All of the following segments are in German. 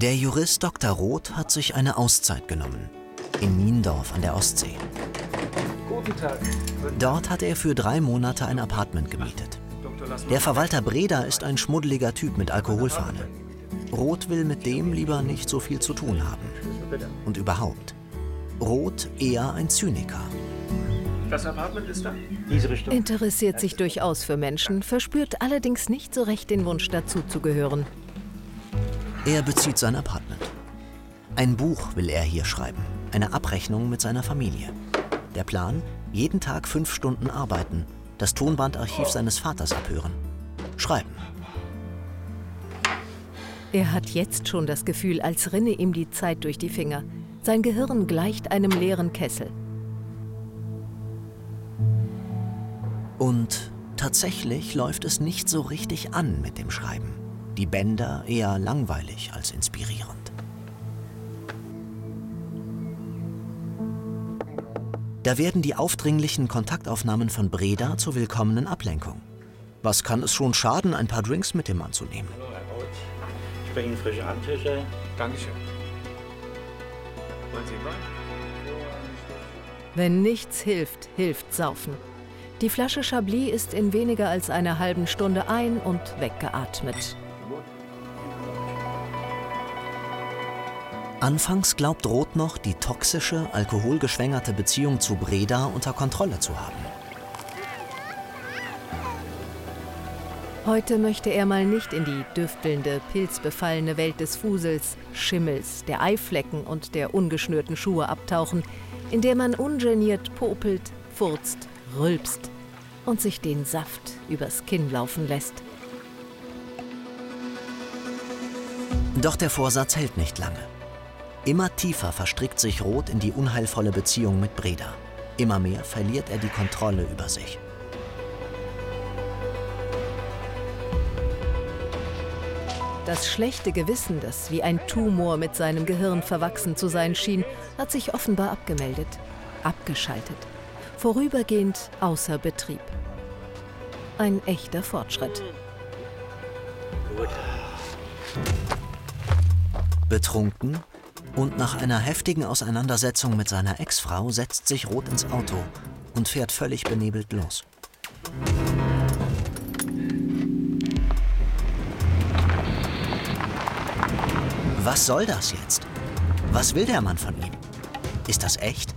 Der Jurist Dr. Roth hat sich eine Auszeit genommen. In Niendorf an der Ostsee. Guten Tag. Dort hat er für drei Monate ein Apartment gemietet. Der Verwalter Breda ist ein schmuddeliger Typ mit Alkoholfahne. Roth will mit dem lieber nicht so viel zu tun haben. Und überhaupt. Roth eher ein Zyniker. Das Apartment ist da? Diese Richtung. Interessiert sich durchaus für Menschen, verspürt allerdings nicht so recht den Wunsch dazu zu gehören. Er bezieht sein Apartment. Ein Buch will er hier schreiben. Eine Abrechnung mit seiner Familie. Der Plan? Jeden Tag fünf Stunden arbeiten. Das Tonbandarchiv seines Vaters abhören. Schreiben. Er hat jetzt schon das Gefühl, als rinne ihm die Zeit durch die Finger. Sein Gehirn gleicht einem leeren Kessel. Und tatsächlich läuft es nicht so richtig an mit dem Schreiben. Die Bänder eher langweilig als inspirierend. Da werden die aufdringlichen Kontaktaufnahmen von Breda zur willkommenen Ablenkung. Was kann es schon schaden, ein paar Drinks mit dem Mann zu nehmen? Ich bringe Ihnen frische Handtücher. Dankeschön. Wollen Sie Wein? Wenn nichts hilft, hilft Saufen. Die Flasche Chablis ist in weniger als einer halben Stunde ein- und weggeatmet. Anfangs glaubt Roth noch, die toxische, alkoholgeschwängerte Beziehung zu Breda unter Kontrolle zu haben. Heute möchte er mal nicht in die düftelnde, pilzbefallene Welt des Fusels, Schimmels, der Eiflecken und der ungeschnürten Schuhe abtauchen, in der man ungeniert popelt, furzt, rülpst und sich den Saft übers Kinn laufen lässt. Doch der Vorsatz hält nicht lange. Immer tiefer verstrickt sich Roth in die unheilvolle Beziehung mit Breda. Immer mehr verliert er die Kontrolle über sich. Das schlechte Gewissen, das wie ein Tumor mit seinem Gehirn verwachsen zu sein schien, hat sich offenbar abgemeldet, abgeschaltet, vorübergehend außer Betrieb. Ein echter Fortschritt. Betrunken und nach einer heftigen Auseinandersetzung mit seiner Ex-Frau setzt sich Roth ins Auto und fährt völlig benebelt los. Was soll das jetzt? Was will der Mann von ihm? Ist das echt?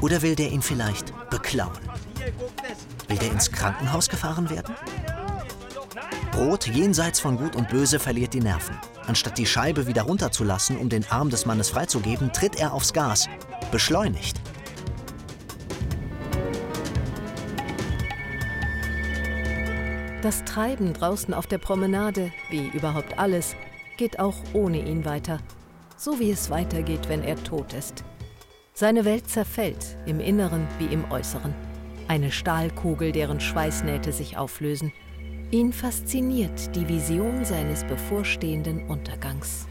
Oder will der ihn vielleicht beklauen? Will der ins Krankenhaus gefahren werden? Brot jenseits von Gut und Böse verliert die Nerven. Anstatt die Scheibe wieder runterzulassen, um den Arm des Mannes freizugeben, tritt er aufs Gas. Beschleunigt. Das Treiben draußen auf der Promenade, wie überhaupt alles, geht auch ohne ihn weiter. So wie es weitergeht, wenn er tot ist. Seine Welt zerfällt, im Inneren wie im Äußeren. Eine Stahlkugel, deren Schweißnähte sich auflösen. Ihn fasziniert die Vision seines bevorstehenden Untergangs.